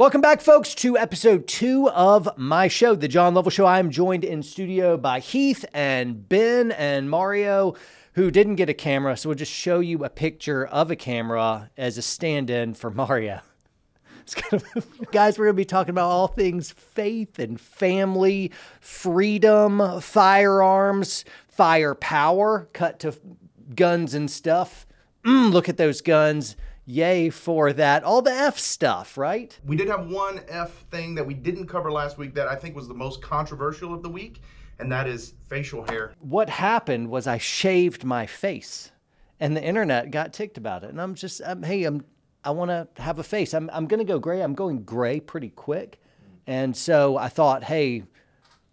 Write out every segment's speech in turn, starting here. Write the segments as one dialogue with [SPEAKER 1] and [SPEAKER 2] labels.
[SPEAKER 1] Welcome back, folks, to episode two of my show, The John Lovell Show. I am joined in studio by Heath and Ben and Mario, who didn't get a camera. So we'll just show you a picture of a camera as a stand in for Mario. Kind of, guys, we're going to be talking about all things faith and family, freedom, firearms, firepower, cut to guns and stuff. Mm, look at those guns yay for that. All the F stuff, right?
[SPEAKER 2] We did have one F thing that we didn't cover last week that I think was the most controversial of the week, and that is facial hair.
[SPEAKER 1] What happened was I shaved my face, and the internet got ticked about it. And I'm just, I'm, hey, I'm, I want to have a face. I'm, I'm going to go gray. I'm going gray pretty quick. And so I thought, hey,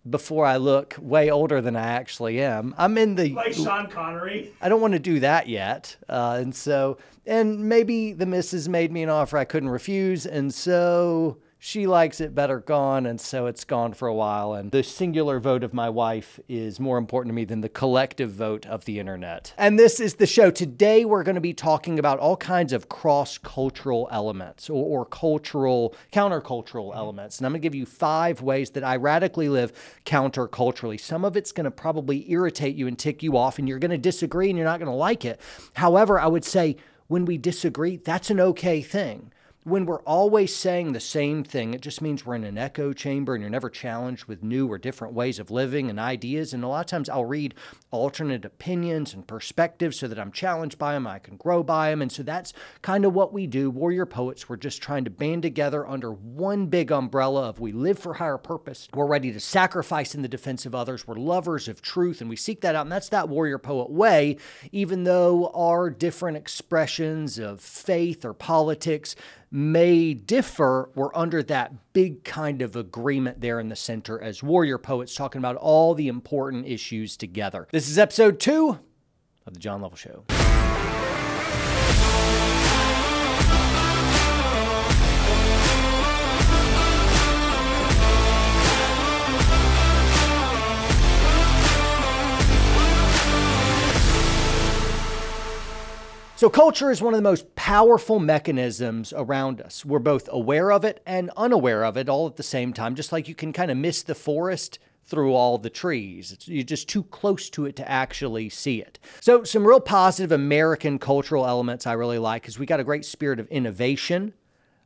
[SPEAKER 1] before I look way older than I actually am. I'm in the
[SPEAKER 3] like Sean Connery.
[SPEAKER 1] I don't want to do that yet, uh, and so and maybe the missus made me an offer I couldn't refuse, and so she likes it better gone, and so it's gone for a while. And the singular vote of my wife is more important to me than the collective vote of the internet. And this is the show. Today, we're going to be talking about all kinds of cross cultural elements or, or cultural, countercultural mm-hmm. elements. And I'm going to give you five ways that I radically live counterculturally. Some of it's going to probably irritate you and tick you off, and you're going to disagree and you're not going to like it. However, I would say, when we disagree, that's an okay thing when we're always saying the same thing, it just means we're in an echo chamber and you're never challenged with new or different ways of living and ideas. And a lot of times I'll read alternate opinions and perspectives so that I'm challenged by them, I can grow by them. And so that's kind of what we do. Warrior Poets, we're just trying to band together under one big umbrella of we live for higher purpose. We're ready to sacrifice in the defense of others. We're lovers of truth and we seek that out. And that's that Warrior Poet way, even though our different expressions of faith or politics may differ, we're under that big kind of agreement there in the center as warrior poets talking about all the important issues together. This is episode two of The John Lovell Show. So, culture is one of the most powerful mechanisms around us. We're both aware of it and unaware of it all at the same time, just like you can kind of miss the forest through all the trees. It's, you're just too close to it to actually see it. So, some real positive American cultural elements I really like is we got a great spirit of innovation.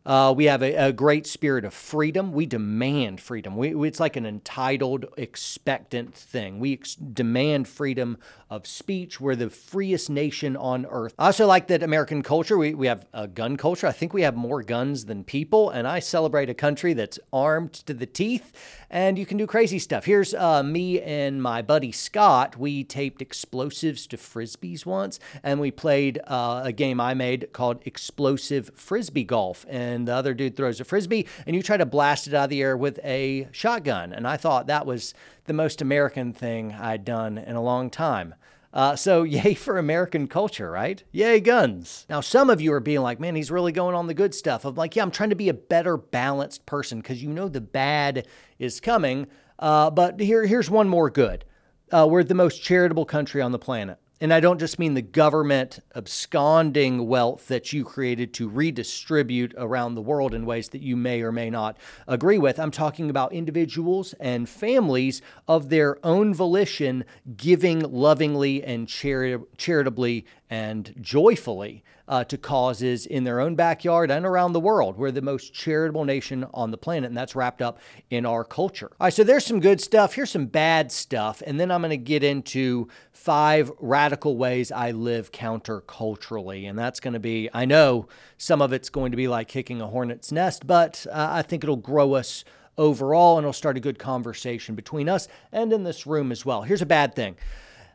[SPEAKER 1] Uh, we have a, a, great spirit of freedom. We demand freedom. We, it's like an entitled, expectant thing. We ex- demand freedom of speech. We're the freest nation on earth. I also like that American culture. We, we have a gun culture. I think we have more guns than people, and I celebrate a country that's armed to the teeth and you can do crazy stuff. Here's uh, me and my buddy Scott. We taped explosives to frisbees once, and we played uh, a game I made called Explosive Frisbee Golf. And the other dude throws a frisbee, and you try to blast it out of the air with a shotgun. And I thought that was the most American thing I'd done in a long time. Uh, so, yay for American culture, right? Yay, guns. Now, some of you are being like, man, he's really going on the good stuff. I'm like, yeah, I'm trying to be a better balanced person because you know the bad is coming. Uh, but here, here's one more good. Uh, we're the most charitable country on the planet. And I don't just mean the government absconding wealth that you created to redistribute around the world in ways that you may or may not agree with. I'm talking about individuals and families of their own volition giving lovingly and charitably and joyfully uh, to causes in their own backyard and around the world. We're the most charitable nation on the planet, and that's wrapped up in our culture. All right, so there's some good stuff. Here's some bad stuff, and then I'm going to get into five radical ways I live counterculturally. And that's going to be, I know some of it's going to be like kicking a hornet's nest, but uh, I think it'll grow us overall and it'll start a good conversation between us and in this room as well. Here's a bad thing.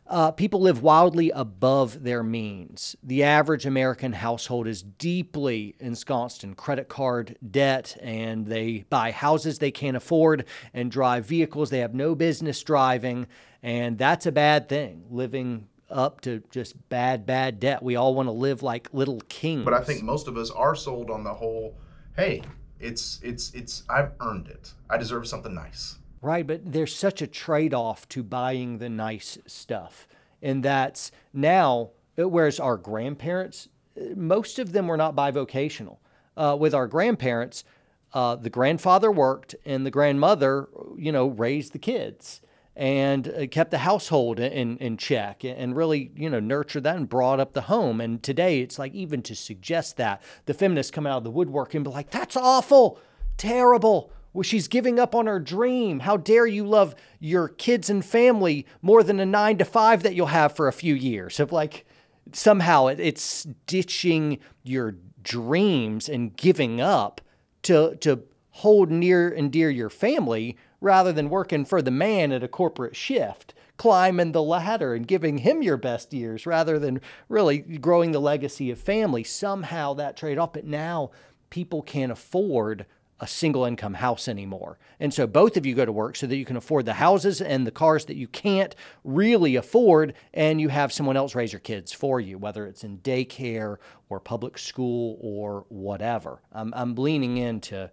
[SPEAKER 1] Uh, people live wildly above their means. The average American household is deeply ensconced in credit card debt, and they buy houses they can't afford and drive vehicles they have no business driving. And that's a bad thing, living up to just bad, bad debt. We all want to live like little kings.
[SPEAKER 2] But I think most of us are sold on the whole hey, it's, it's, it's, I've earned it. I deserve something nice.
[SPEAKER 1] Right, but there's such a trade off to buying the nice stuff. And that's now, whereas our grandparents, most of them were not bivocational. Uh, with our grandparents, uh, the grandfather worked and the grandmother, you know, raised the kids and uh, kept the household in, in check and really, you know, nurtured that and brought up the home. And today it's like even to suggest that the feminists come out of the woodwork and be like, that's awful, terrible. Well, she's giving up on her dream. How dare you love your kids and family more than a nine to five that you'll have for a few years? Of like, somehow it's ditching your dreams and giving up to to hold near and dear your family rather than working for the man at a corporate shift climbing the ladder and giving him your best years rather than really growing the legacy of family somehow that trade off but now people can't afford a single income house anymore. And so both of you go to work so that you can afford the houses and the cars that you can't really afford, and you have someone else raise your kids for you, whether it's in daycare or public school or whatever. I'm, I'm leaning into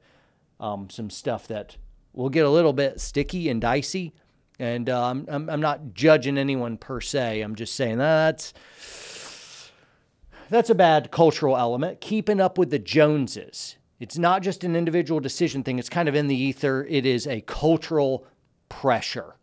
[SPEAKER 1] um, some stuff that will get a little bit sticky and dicey. And uh, I'm, I'm not judging anyone per se. I'm just saying that's that's a bad cultural element. Keeping up with the Joneses it's not just an individual decision thing, it's kind of in the ether. It is a cultural pressure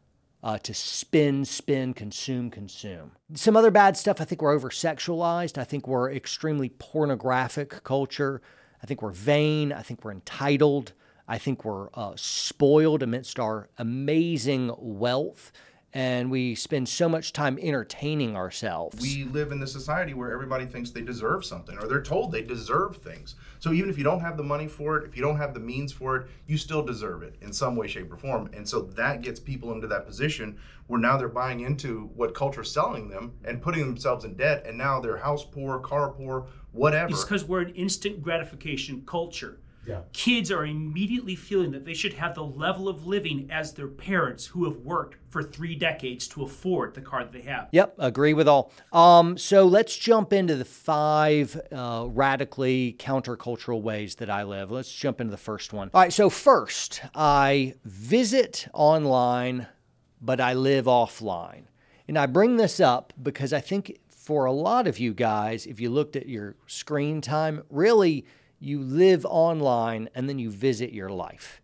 [SPEAKER 1] uh, to spin, spin, consume, consume. Some other bad stuff, I think we're over sexualized. I think we're extremely pornographic culture. I think we're vain. I think we're entitled. I think we're uh, spoiled amidst our amazing wealth and we spend so much time entertaining ourselves.
[SPEAKER 2] We live in the society where everybody thinks they deserve something or they're told they deserve things. So even if you don't have the money for it, if you don't have the means for it, you still deserve it in some way, shape, or form. And so that gets people into that position where now they're buying into what culture's selling them and putting themselves in debt. And now they're house poor, car poor, whatever.
[SPEAKER 3] It's because we're an instant gratification culture
[SPEAKER 2] yeah.
[SPEAKER 3] Kids are immediately feeling that they should have the level of living as their parents who have worked for three decades to afford the car that they have.
[SPEAKER 1] Yep, agree with all. Um, so let's jump into the five uh, radically countercultural ways that I live. Let's jump into the first one. All right, so first, I visit online, but I live offline. And I bring this up because I think for a lot of you guys, if you looked at your screen time, really you live online and then you visit your life.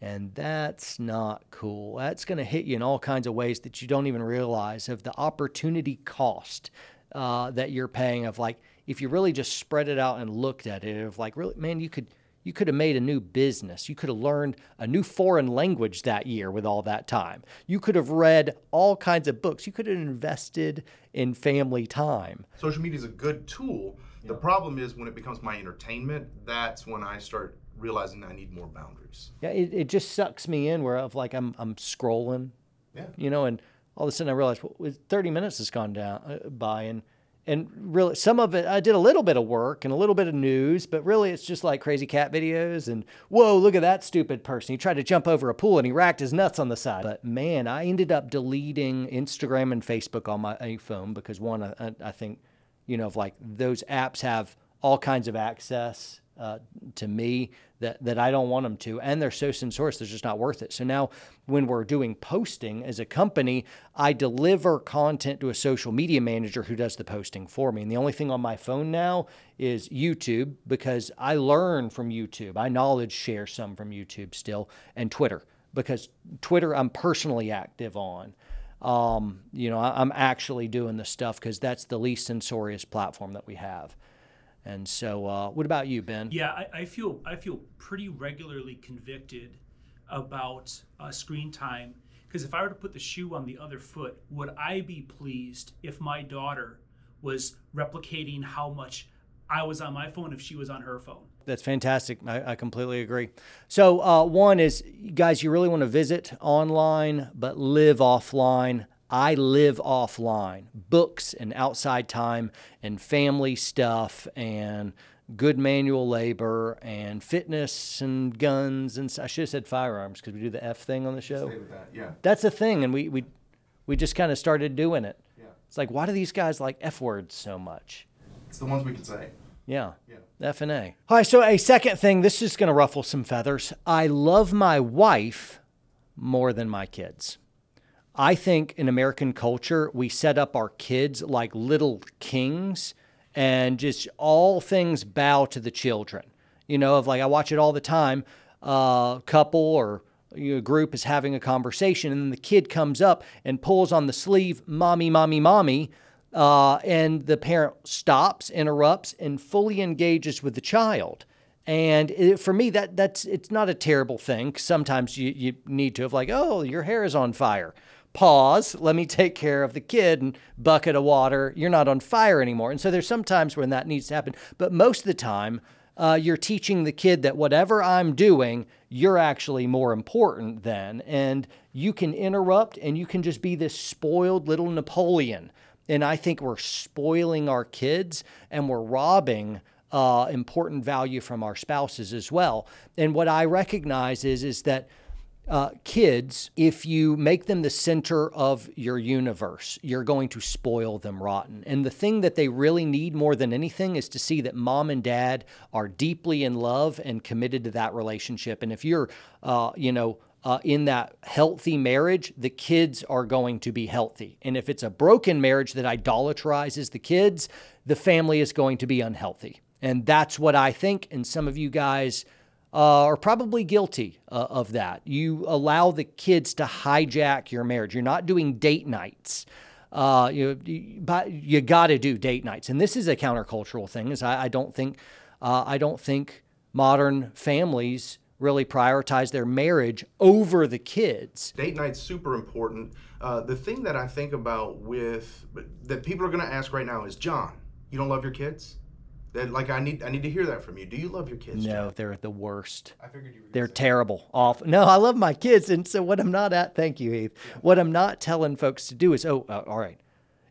[SPEAKER 1] And that's not cool. That's going to hit you in all kinds of ways that you don't even realize of the opportunity cost uh, that you're paying. Of like, if you really just spread it out and looked at it, of like, really, man, you could you could have made a new business. You could have learned a new foreign language that year with all that time. You could have read all kinds of books. You could have invested in family time.
[SPEAKER 2] Social media is a good tool the problem is when it becomes my entertainment, that's when I start realizing I need more boundaries.
[SPEAKER 1] Yeah, it, it just sucks me in where of like I'm I'm scrolling,
[SPEAKER 2] yeah,
[SPEAKER 1] you know, and all of a sudden I realize well, 30 minutes has gone down uh, by and and really some of it I did a little bit of work and a little bit of news, but really it's just like crazy cat videos and whoa, look at that stupid person. He tried to jump over a pool and he racked his nuts on the side. But man, I ended up deleting Instagram and Facebook on my phone because one, I, I think you know, of like those apps have all kinds of access uh, to me that, that I don't want them to, and they're so source, they're just not worth it. So now, when we're doing posting as a company, I deliver content to a social media manager who does the posting for me. And the only thing on my phone now is YouTube because I learn from YouTube. I knowledge share some from YouTube still, and Twitter because Twitter I'm personally active on um, you know, I, am actually doing the stuff because that's the least censorious platform that we have. And so, uh, what about you, Ben?
[SPEAKER 3] Yeah, I, I, feel I feel pretty regularly convicted about uh, screen time because if I were to put the shoe on the other foot, would I be pleased if my daughter was replicating how much I was on my phone if she was on her phone?
[SPEAKER 1] That's fantastic. I, I completely agree. So, uh, one is, guys, you really want to visit online, but live offline. I live offline. Books and outside time and family stuff and good manual labor and fitness and guns and I should have said firearms because we do the F thing on the show.
[SPEAKER 2] That. Yeah.
[SPEAKER 1] That's a thing, and we we we just kind of started doing it.
[SPEAKER 2] Yeah.
[SPEAKER 1] It's like, why do these guys like F words so much?
[SPEAKER 2] It's the ones we can say.
[SPEAKER 1] Yeah. Yeah. F and A. All right. So a second thing, this is going to ruffle some feathers. I love my wife more than my kids. I think in American culture, we set up our kids like little kings and just all things bow to the children. You know, of like I watch it all the time. Uh, couple or a group is having a conversation, and then the kid comes up and pulls on the sleeve, "Mommy, mommy, mommy." Uh, and the parent stops, interrupts, and fully engages with the child. And it, for me, that that's it's not a terrible thing. Sometimes you, you need to have like, oh, your hair is on fire. Pause. Let me take care of the kid and bucket of water. You're not on fire anymore. And so there's some times when that needs to happen. But most of the time, uh, you're teaching the kid that whatever I'm doing, you're actually more important than. And you can interrupt and you can just be this spoiled little Napoleon. And I think we're spoiling our kids and we're robbing uh, important value from our spouses as well. And what I recognize is is that uh, kids, if you make them the center of your universe, you're going to spoil them rotten. And the thing that they really need more than anything is to see that mom and dad are deeply in love and committed to that relationship. And if you're, uh, you know, uh, in that healthy marriage, the kids are going to be healthy. And if it's a broken marriage that idolatrizes the kids, the family is going to be unhealthy. And that's what I think. And some of you guys uh, are probably guilty uh, of that. You allow the kids to hijack your marriage. You're not doing date nights. Uh, you you, you got to do date nights, and this is a countercultural thing. Is I, I don't think uh, I don't think modern families really prioritize their marriage over the kids.
[SPEAKER 2] Date night's super important. Uh, the thing that I think about with that people are going to ask right now is, John, you don't love your kids? That like I need I need to hear that from you. Do you love your kids?
[SPEAKER 1] No,
[SPEAKER 2] John?
[SPEAKER 1] they're the worst.
[SPEAKER 2] I figured you were.
[SPEAKER 1] They're terrible. Off. No, I love my kids, and so what I'm not at. Thank you, Heath. What I'm not telling folks to do is, oh, uh, all right,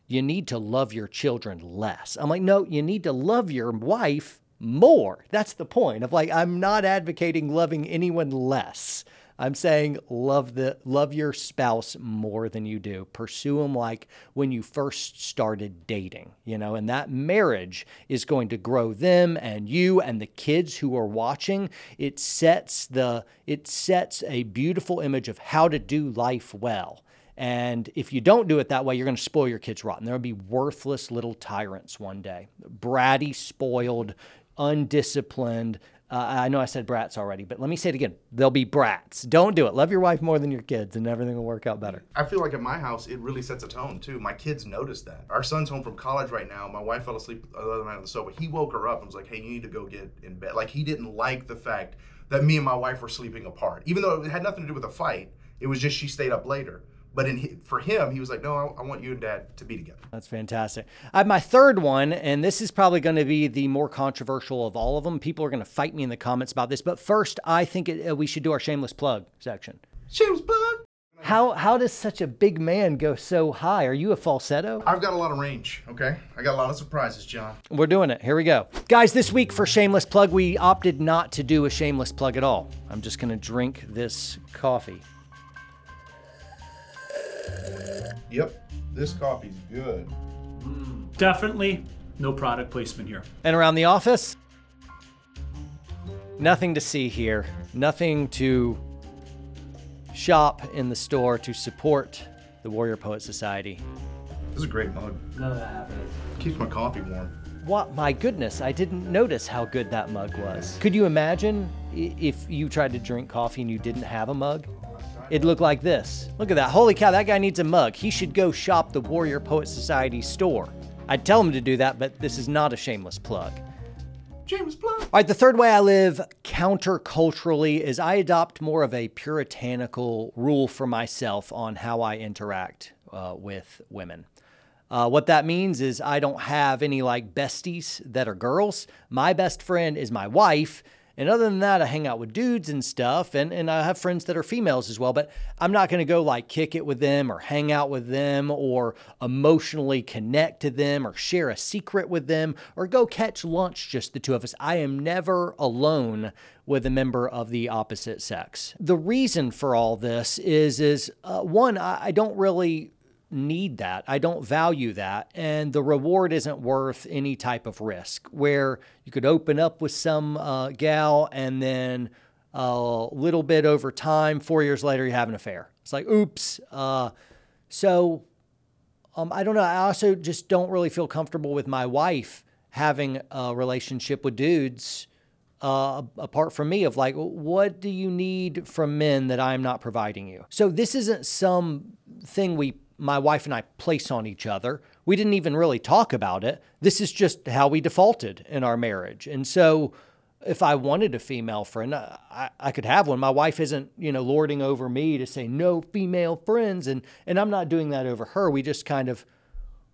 [SPEAKER 1] you need to love your children less. I'm like, no, you need to love your wife more. That's the point of like I'm not advocating loving anyone less. I'm saying love the love your spouse more than you do. Pursue them like when you first started dating, you know, and that marriage is going to grow them and you and the kids who are watching. It sets the it sets a beautiful image of how to do life well. And if you don't do it that way, you're going to spoil your kids rotten. They'll be worthless little tyrants one day. Bratty, spoiled, undisciplined, uh, I know I said brats already, but let me say it again. They'll be brats. Don't do it. Love your wife more than your kids, and everything will work out better.
[SPEAKER 2] I feel like at my house, it really sets a tone too. My kids notice that. Our son's home from college right now. My wife fell asleep the other night on the sofa. He woke her up and was like, "Hey, you need to go get in bed." Like he didn't like the fact that me and my wife were sleeping apart, even though it had nothing to do with a fight. It was just she stayed up later. But in, for him, he was like, no, I, I, want you and dad to be together.
[SPEAKER 1] That's fantastic. I have my third one, and this is probably going to be the more controversial of all of them. People are going to fight me in the comments about this. But first, I think it, uh, we should do our shameless plug section.
[SPEAKER 2] Shameless plug?
[SPEAKER 1] How, how does such a big man go so high? Are you a falsetto?
[SPEAKER 2] I've got a lot of range, okay? I got a lot of surprises, John.
[SPEAKER 1] We're doing it. Here we go. Guys, this week for Shameless Plug, we opted not to do a shameless plug at all. I'm just going to drink this coffee.
[SPEAKER 2] Yep, this coffee's good.
[SPEAKER 3] Definitely no product placement here.
[SPEAKER 1] And around the office? Nothing to see here. Nothing to shop in the store to support the Warrior Poet Society.
[SPEAKER 2] This is a great mug.
[SPEAKER 3] None of that happened.
[SPEAKER 2] Keeps my coffee warm.
[SPEAKER 1] What? My goodness, I didn't notice how good that mug was. Could you imagine if you tried to drink coffee and you didn't have a mug? It'd look like this. Look at that. Holy cow, that guy needs a mug. He should go shop the Warrior Poet Society store. I'd tell him to do that, but this is not a shameless plug.
[SPEAKER 2] Shameless plug. All
[SPEAKER 1] right, the third way I live counterculturally is I adopt more of a puritanical rule for myself on how I interact uh, with women. Uh, what that means is I don't have any like besties that are girls. My best friend is my wife, and other than that, I hang out with dudes and stuff, and, and I have friends that are females as well, but I'm not going to go like kick it with them or hang out with them or emotionally connect to them or share a secret with them or go catch lunch just the two of us. I am never alone with a member of the opposite sex. The reason for all this is is uh, one I, I don't really need that. I don't value that. And the reward isn't worth any type of risk where you could open up with some uh, gal and then a little bit over time, four years later, you have an affair. It's like, oops. Uh, so um, I don't know. I also just don't really feel comfortable with my wife having a relationship with dudes uh, apart from me of like, what do you need from men that I'm not providing you? So this isn't some thing we, my wife and I, place on each other. We didn't even really talk about it. This is just how we defaulted in our marriage. And so if I wanted a female friend, I, I could have one. My wife isn't, you know, lording over me to say no female friends, and and I'm not doing that over her. We just kind of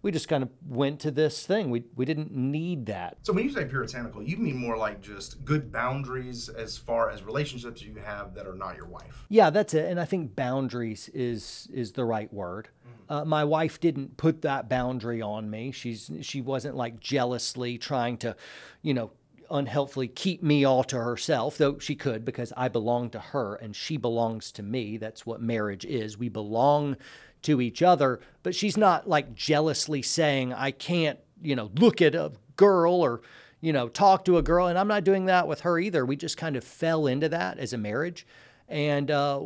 [SPEAKER 1] we just kind of went to this thing. We, we didn't need that.
[SPEAKER 2] So when you say puritanical, you mean more like just good boundaries as far as relationships you have that are not your wife.
[SPEAKER 1] Yeah, that's it. And I think boundaries is is the right word. Mm-hmm. Uh, my wife didn't put that boundary on me. She's she wasn't like jealously trying to, you know, unhelpfully keep me all to herself, though she could because I belong to her and she belongs to me. That's what marriage is. We belong to each other, but she's not like jealously saying, I can't, you know, look at a girl or, you know, talk to a girl. And I'm not doing that with her either. We just kind of fell into that as a marriage and uh,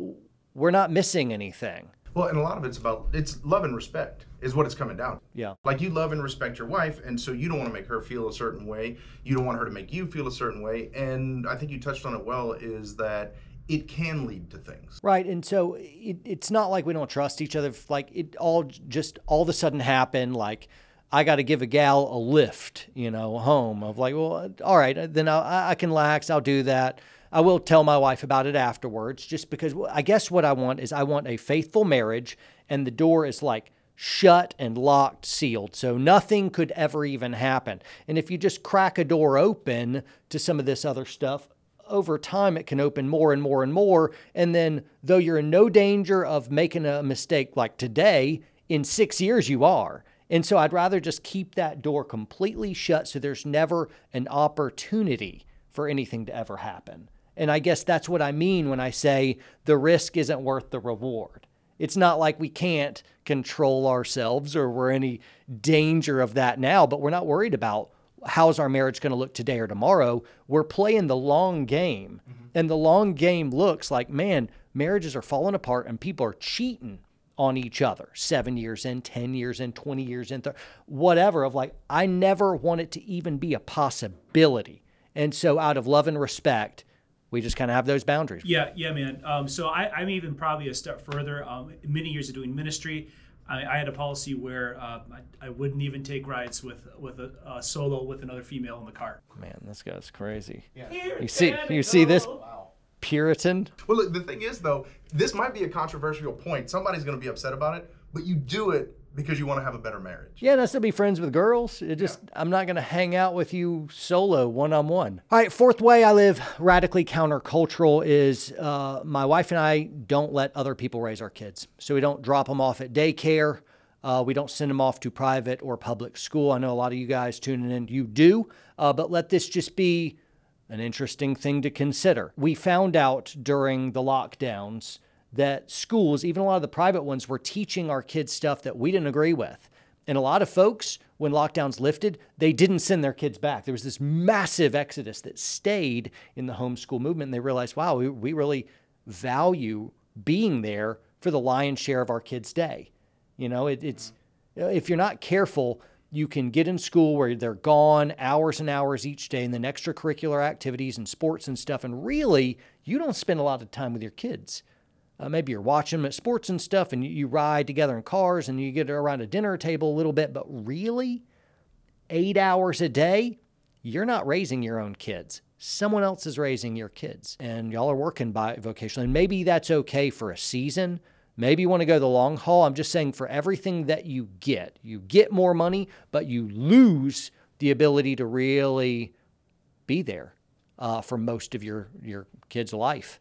[SPEAKER 1] we're not missing anything.
[SPEAKER 2] Well, and a lot of it's about it's love and respect is what it's coming down.
[SPEAKER 1] Yeah.
[SPEAKER 2] Like you love and respect your wife, and so you don't want to make her feel a certain way. You don't want her to make you feel a certain way. And I think you touched on it well. Is that it can lead to things.
[SPEAKER 1] Right. And so it, it's not like we don't trust each other. Like it all just all of a sudden happened. Like I got to give a gal a lift, you know, home of like, well, all right, uh, then I, I can lax. I'll do that. I will tell my wife about it afterwards, just because I guess what I want is I want a faithful marriage and the door is like shut and locked, sealed. So nothing could ever even happen. And if you just crack a door open to some of this other stuff, over time it can open more and more and more. And then, though you're in no danger of making a mistake like today, in six years you are. And so I'd rather just keep that door completely shut so there's never an opportunity for anything to ever happen. And I guess that's what I mean when I say the risk isn't worth the reward. It's not like we can't control ourselves or we're any danger of that now, but we're not worried about how's our marriage going to look today or tomorrow. We're playing the long game. Mm-hmm. And the long game looks like, man, marriages are falling apart and people are cheating on each other seven years in, 10 years in, 20 years in, th- whatever. Of like, I never want it to even be a possibility. And so, out of love and respect, we just kind of have those boundaries.
[SPEAKER 3] Yeah, yeah, man. Um, so I, am even probably a step further. Um, many years of doing ministry, I, I had a policy where uh, I, I, wouldn't even take rides with with a, a, solo with another female in the car.
[SPEAKER 1] Man, this guy's crazy. Yeah. You see, you see this wow. Puritan.
[SPEAKER 2] Well, look, the thing is though, this might be a controversial point. Somebody's going to be upset about it, but you do it because you want to have a better marriage.
[SPEAKER 1] Yeah, and I still be friends with girls. It just yeah. I'm not going to hang out with you solo one on one. All right, fourth way I live radically countercultural is uh, my wife and I don't let other people raise our kids. So we don't drop them off at daycare. Uh, we don't send them off to private or public school. I know a lot of you guys tuning in, you do, uh, but let this just be an interesting thing to consider. We found out during the lockdowns that schools, even a lot of the private ones, were teaching our kids stuff that we didn't agree with. And a lot of folks, when lockdowns lifted, they didn't send their kids back. There was this massive exodus that stayed in the homeschool movement. And they realized, wow, we, we really value being there for the lion's share of our kids' day. You know, it, it's if you're not careful, you can get in school where they're gone hours and hours each day and then extracurricular activities and sports and stuff. And really, you don't spend a lot of time with your kids. Uh, maybe you're watching them at sports and stuff and you, you ride together in cars and you get around a dinner table a little bit, but really, eight hours a day, you're not raising your own kids. Someone else is raising your kids and y'all are working bivocational. And maybe that's okay for a season. Maybe you want to go the long haul. I'm just saying for everything that you get, you get more money, but you lose the ability to really be there uh, for most of your, your kid's life.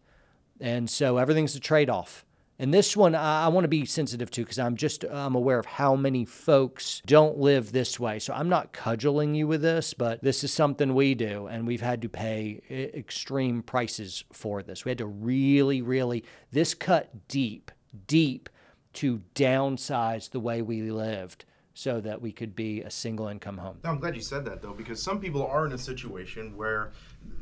[SPEAKER 1] And so everything's a trade off. And this one I, I want to be sensitive to because I'm just I'm aware of how many folks don't live this way. So I'm not cudgeling you with this, but this is something we do, and we've had to pay extreme prices for this. We had to really, really this cut deep, deep to downsize the way we lived so that we could be a single income home.
[SPEAKER 2] I'm glad you said that though, because some people are in a situation where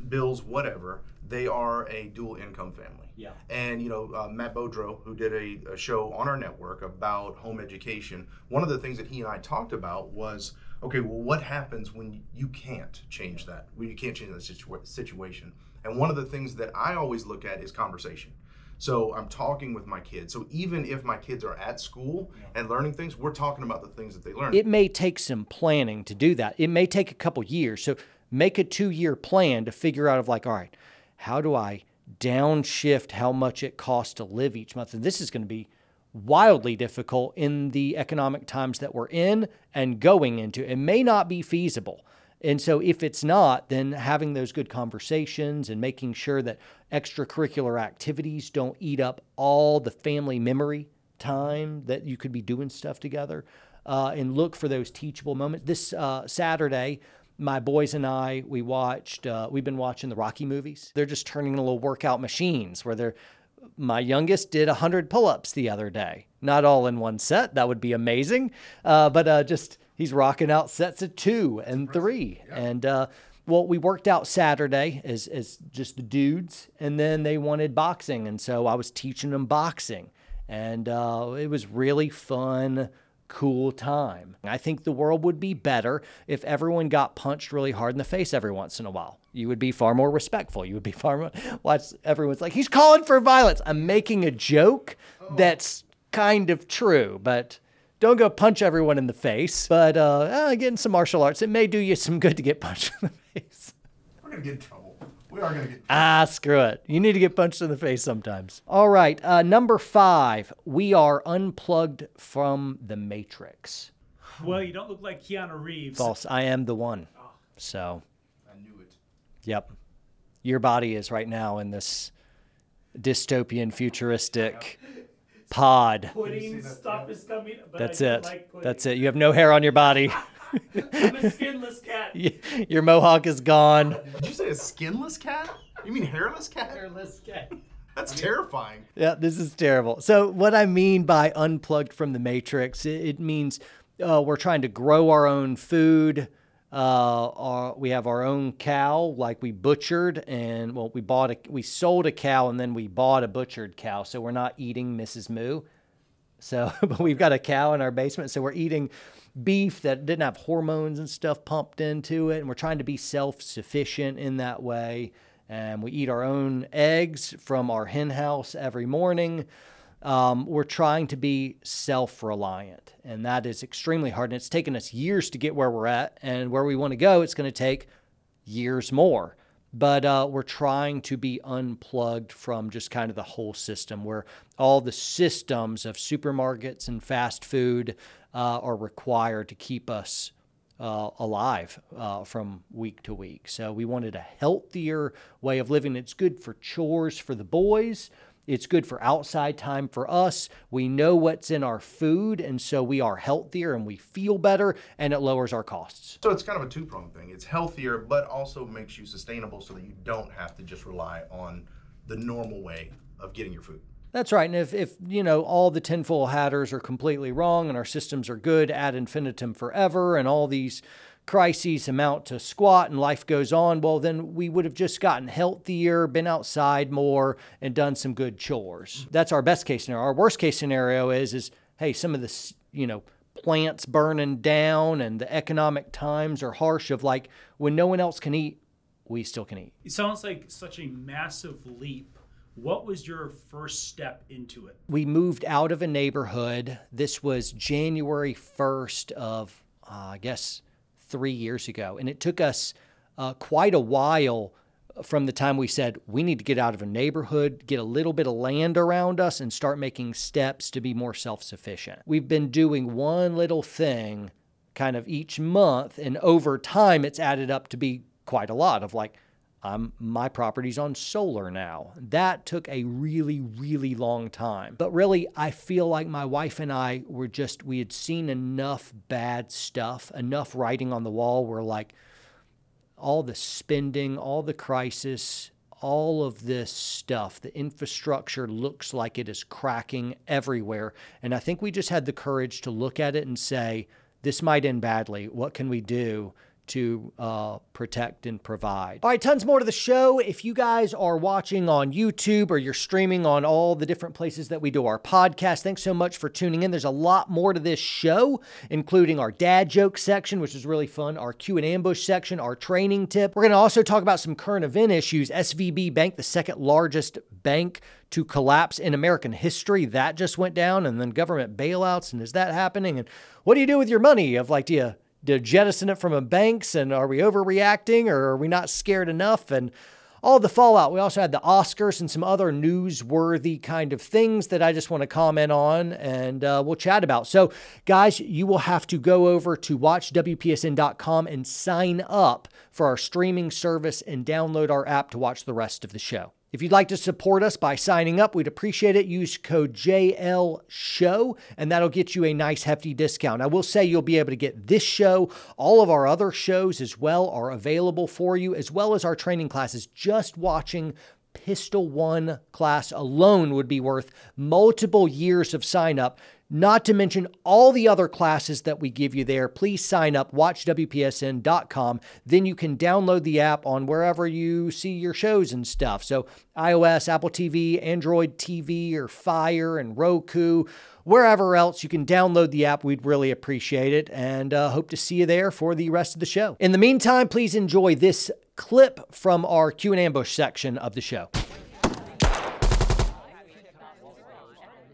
[SPEAKER 2] bills, whatever, they are a dual income family.
[SPEAKER 1] Yeah.
[SPEAKER 2] And you know, uh, Matt Beaudreau, who did a, a, show on our network about home education, one of the things that he and I talked about was okay, well, what happens when you can't change that? When you can't change that situa- situation? And one of the things that I always look at is conversation. So I'm talking with my kids. So even if my kids are at school and learning things, we're talking about the things that they learn.
[SPEAKER 1] It may take some planning to do that. It may take a couple years. So make a two year plan to figure out of like, all right, how do I downshift how much it costs to live each month? And this is going to be wildly difficult in the economic times that we're in and going into. It may not be feasible. And so, if it's not, then having those good conversations and making sure that extracurricular activities don't eat up all the family memory time that you could be doing stuff together uh, and look for those teachable moments. This uh, Saturday, my boys and I, we watched, uh, we've been watching the Rocky movies. They're just turning into little workout machines where they're, my youngest did 100 pull ups the other day. Not all in one set. That would be amazing. Uh, but uh, just, he's rocking out sets of two and three. And, uh, well, we worked out Saturday as, as just the dudes, and then they wanted boxing. And so I was teaching them boxing. And uh, it was really fun, cool time. I think the world would be better if everyone got punched really hard in the face every once in a while. You would be far more respectful. You would be far more, watch, everyone's like, he's calling for violence. I'm making a joke that's kind of true, but don't go punch everyone in the face. But uh, uh, getting some martial arts, it may do you some good to get punched in the face.
[SPEAKER 2] we're going to get in trouble. We are going to get
[SPEAKER 1] Ah, screw it. You need to get punched in the face sometimes. All right. Uh, number five, we are unplugged from the Matrix.
[SPEAKER 3] Well, you don't look like Keanu Reeves.
[SPEAKER 1] False. I am the one. So,
[SPEAKER 2] I knew it.
[SPEAKER 1] yep. Your body is right now in this dystopian, futuristic pod.
[SPEAKER 3] Pudding stuff is coming. But
[SPEAKER 1] That's
[SPEAKER 3] I
[SPEAKER 1] it.
[SPEAKER 3] Like.
[SPEAKER 1] That's it. You have no hair on your body.
[SPEAKER 3] I'm a skinless cat.
[SPEAKER 1] your mohawk is gone.
[SPEAKER 2] Did you say a skinless cat? You mean hairless cat?
[SPEAKER 3] Hairless cat.
[SPEAKER 2] That's terrifying.
[SPEAKER 1] Yeah, this is terrible. So, what I mean by unplugged from the matrix, it, it means uh, we're trying to grow our own food. Uh, our, we have our own cow, like we butchered, and well, we bought a, we sold a cow, and then we bought a butchered cow. So we're not eating Mrs. Moo. So, but we've got a cow in our basement, so we're eating beef that didn't have hormones and stuff pumped into it, and we're trying to be self-sufficient in that way. And we eat our own eggs from our hen house every morning. Um, we're trying to be self-reliant, and that is extremely hard. And it's taken us years to get where we're at, and where we want to go, it's going to take years more but uh, we're trying to be unplugged from just kind of the whole system where all the systems of supermarkets and fast food uh, are required to keep us uh, alive uh, from week to week. So we wanted a healthier way of living. It's good for chores for the boys. It's good for outside time for us. We know what's in our food, and so we are healthier and we feel better, and it lowers our costs.
[SPEAKER 2] So it's kind of a two pronged thing. It's healthier, but also makes you sustainable so that you don't have to just rely on the normal way of getting your food.
[SPEAKER 1] That's right. And if, if you know all the tinfoil hatters are completely wrong and our systems are good ad infinitum forever and all these crises amount to squat and life goes on, well, then we would have just gotten healthier, been outside more, and done some good chores. That's our best case scenario. Our worst case scenario is is hey, some of the you know plants burning down and the economic times are harsh. Of like when no one else can eat, we still can eat.
[SPEAKER 3] It sounds like such a massive leap. What was your first step into it?
[SPEAKER 1] we moved out of a neighborhood. This was January 1st of, uh, I guess, three years ago. And it took us uh, quite a while from the time we said we need to get out of a neighborhood, get a little bit of land around us, and start making steps to be more self sufficient. We've been doing one little thing kind of each month, and over time, it's added up to be quite a lot of like, um, my property's on solar now. That took a really, really long time. But really, I feel like my wife and I were just, we had seen enough bad stuff, enough writing on the wall where like all the spending, all the crisis, all of this stuff, the infrastructure looks like it is cracking everywhere. And I think we just had the courage to look at it and say, this might end badly. What can we do to uh, protect and provide. All right, tons more to the show. If you guys are watching on YouTube or you're streaming on all the different places that we do our podcast, thanks so much for tuning in. There's a lot more to this show, including our dad joke section, which is really fun, our Q and ambush section, our training tip. We're going to also talk about some current event issues. SVB Bank, the second largest bank to collapse in American history, that just went down, and then government bailouts, and is that happening? And what do you do with your money? Of like, do you to jettison it from a banks and are we overreacting or are we not scared enough? And all the fallout. We also had the oscars and some other newsworthy kind of things that i just want to comment on and uh, we'll chat about. So guys you will have to go over to watchwpsn.com and sign up for our streaming service and download our app to watch the rest of the show if you'd like to support us by signing up, we'd appreciate it. Use code JL Show, and that'll get you a nice hefty discount. I will say you'll be able to get this show, all of our other shows as well are available for you, as well as our training classes. Just watching Pistol One class alone would be worth multiple years of sign up not to mention all the other classes that we give you there. Please sign up, watchwpsn.com. Then you can download the app on wherever you see your shows and stuff. So, iOS, Apple TV, Android TV, or Fire and Roku, wherever else you can download the app. We'd really appreciate it and uh, hope to see you there for the rest of the show. In the meantime, please enjoy this clip from our Q and ambush section of the show.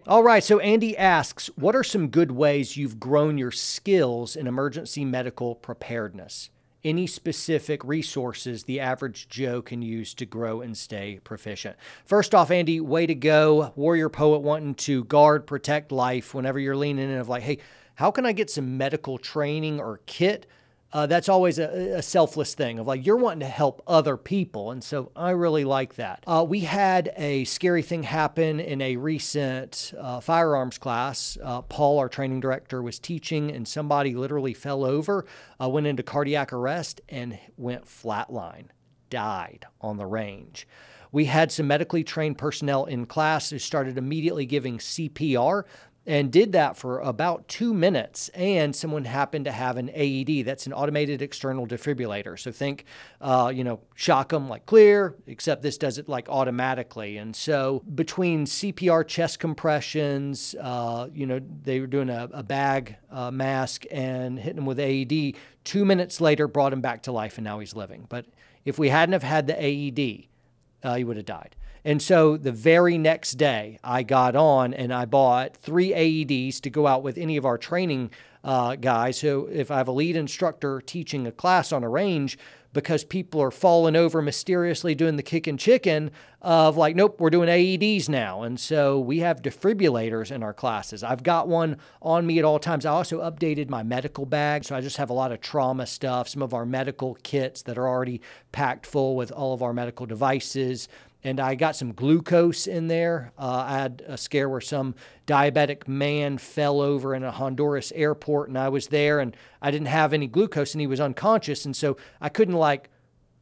[SPEAKER 1] All right, so Andy asks, what are some good ways you've grown your skills in emergency medical preparedness? Any specific resources the average Joe can use to grow and stay proficient? First off, Andy, way to go. Warrior poet wanting to guard, protect life whenever you're leaning in of like, hey, how can I get some medical training or kit uh, that's always a, a, selfless thing of like you're wanting to help other people. And so I really like that. Uh, we had a scary thing happen in a recent uh, firearms class. Uh, Paul, our training director, was teaching, and somebody literally fell over, uh, went into cardiac arrest, and went flatline, died on the range. We had some medically trained personnel in class who started immediately giving CPR and did that for about two minutes. And someone happened to have an AED. That's an automated external defibrillator. So think, uh, you know, shock them like clear, except this does it like automatically. And so between CPR chest compressions, uh, you know, they were doing a, a bag uh, mask and hitting him with AED. Two minutes later, brought him back to life, and now he's living. But if we hadn't have had the AED, uh, he would have died. And so the very next day, I got on and I bought three AEDs to go out with any of our training uh, guys. So if I have a lead instructor teaching a class on a range, because people are falling over mysteriously doing the kick and chicken of like, nope, we're doing AEDs now. And so we have defibrillators in our classes. I've got one on me at all times. I also updated my medical bag. So I just have a lot of trauma stuff, some of our medical kits that are already packed full with all of our medical devices and I got some glucose in there. Uh, I had a scare where some diabetic man fell over in a Honduras airport, and I was there, and I didn't have any glucose, and he was unconscious, and so I couldn't like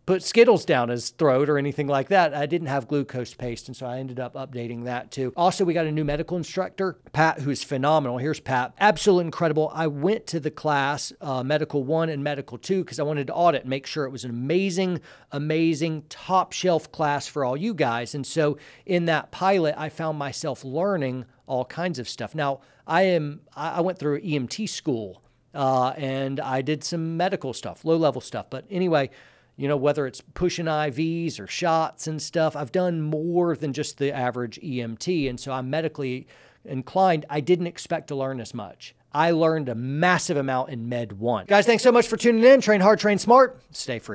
[SPEAKER 1] put Skittles down his throat or anything like that. I didn't have glucose paste, and so I ended up updating that too. Also, we got a new medical instructor, Pat, who's phenomenal. Here's Pat, absolutely incredible. I went to the class, uh, Medical One and Medical Two, because I wanted to audit and make sure it was an amazing, amazing, top shelf class for all you guys. And so in that pilot, I found myself learning all kinds of stuff. Now, I am I went through EMT school. Uh, and I did some medical stuff, low level stuff. But anyway, you know, whether it's pushing IVs or shots and stuff. I've done more than just the average EMT. And so I'm medically inclined. I didn't expect to learn as much. I learned a massive amount in Med 1. Guys, thanks so much for tuning in. Train hard, train smart, stay free.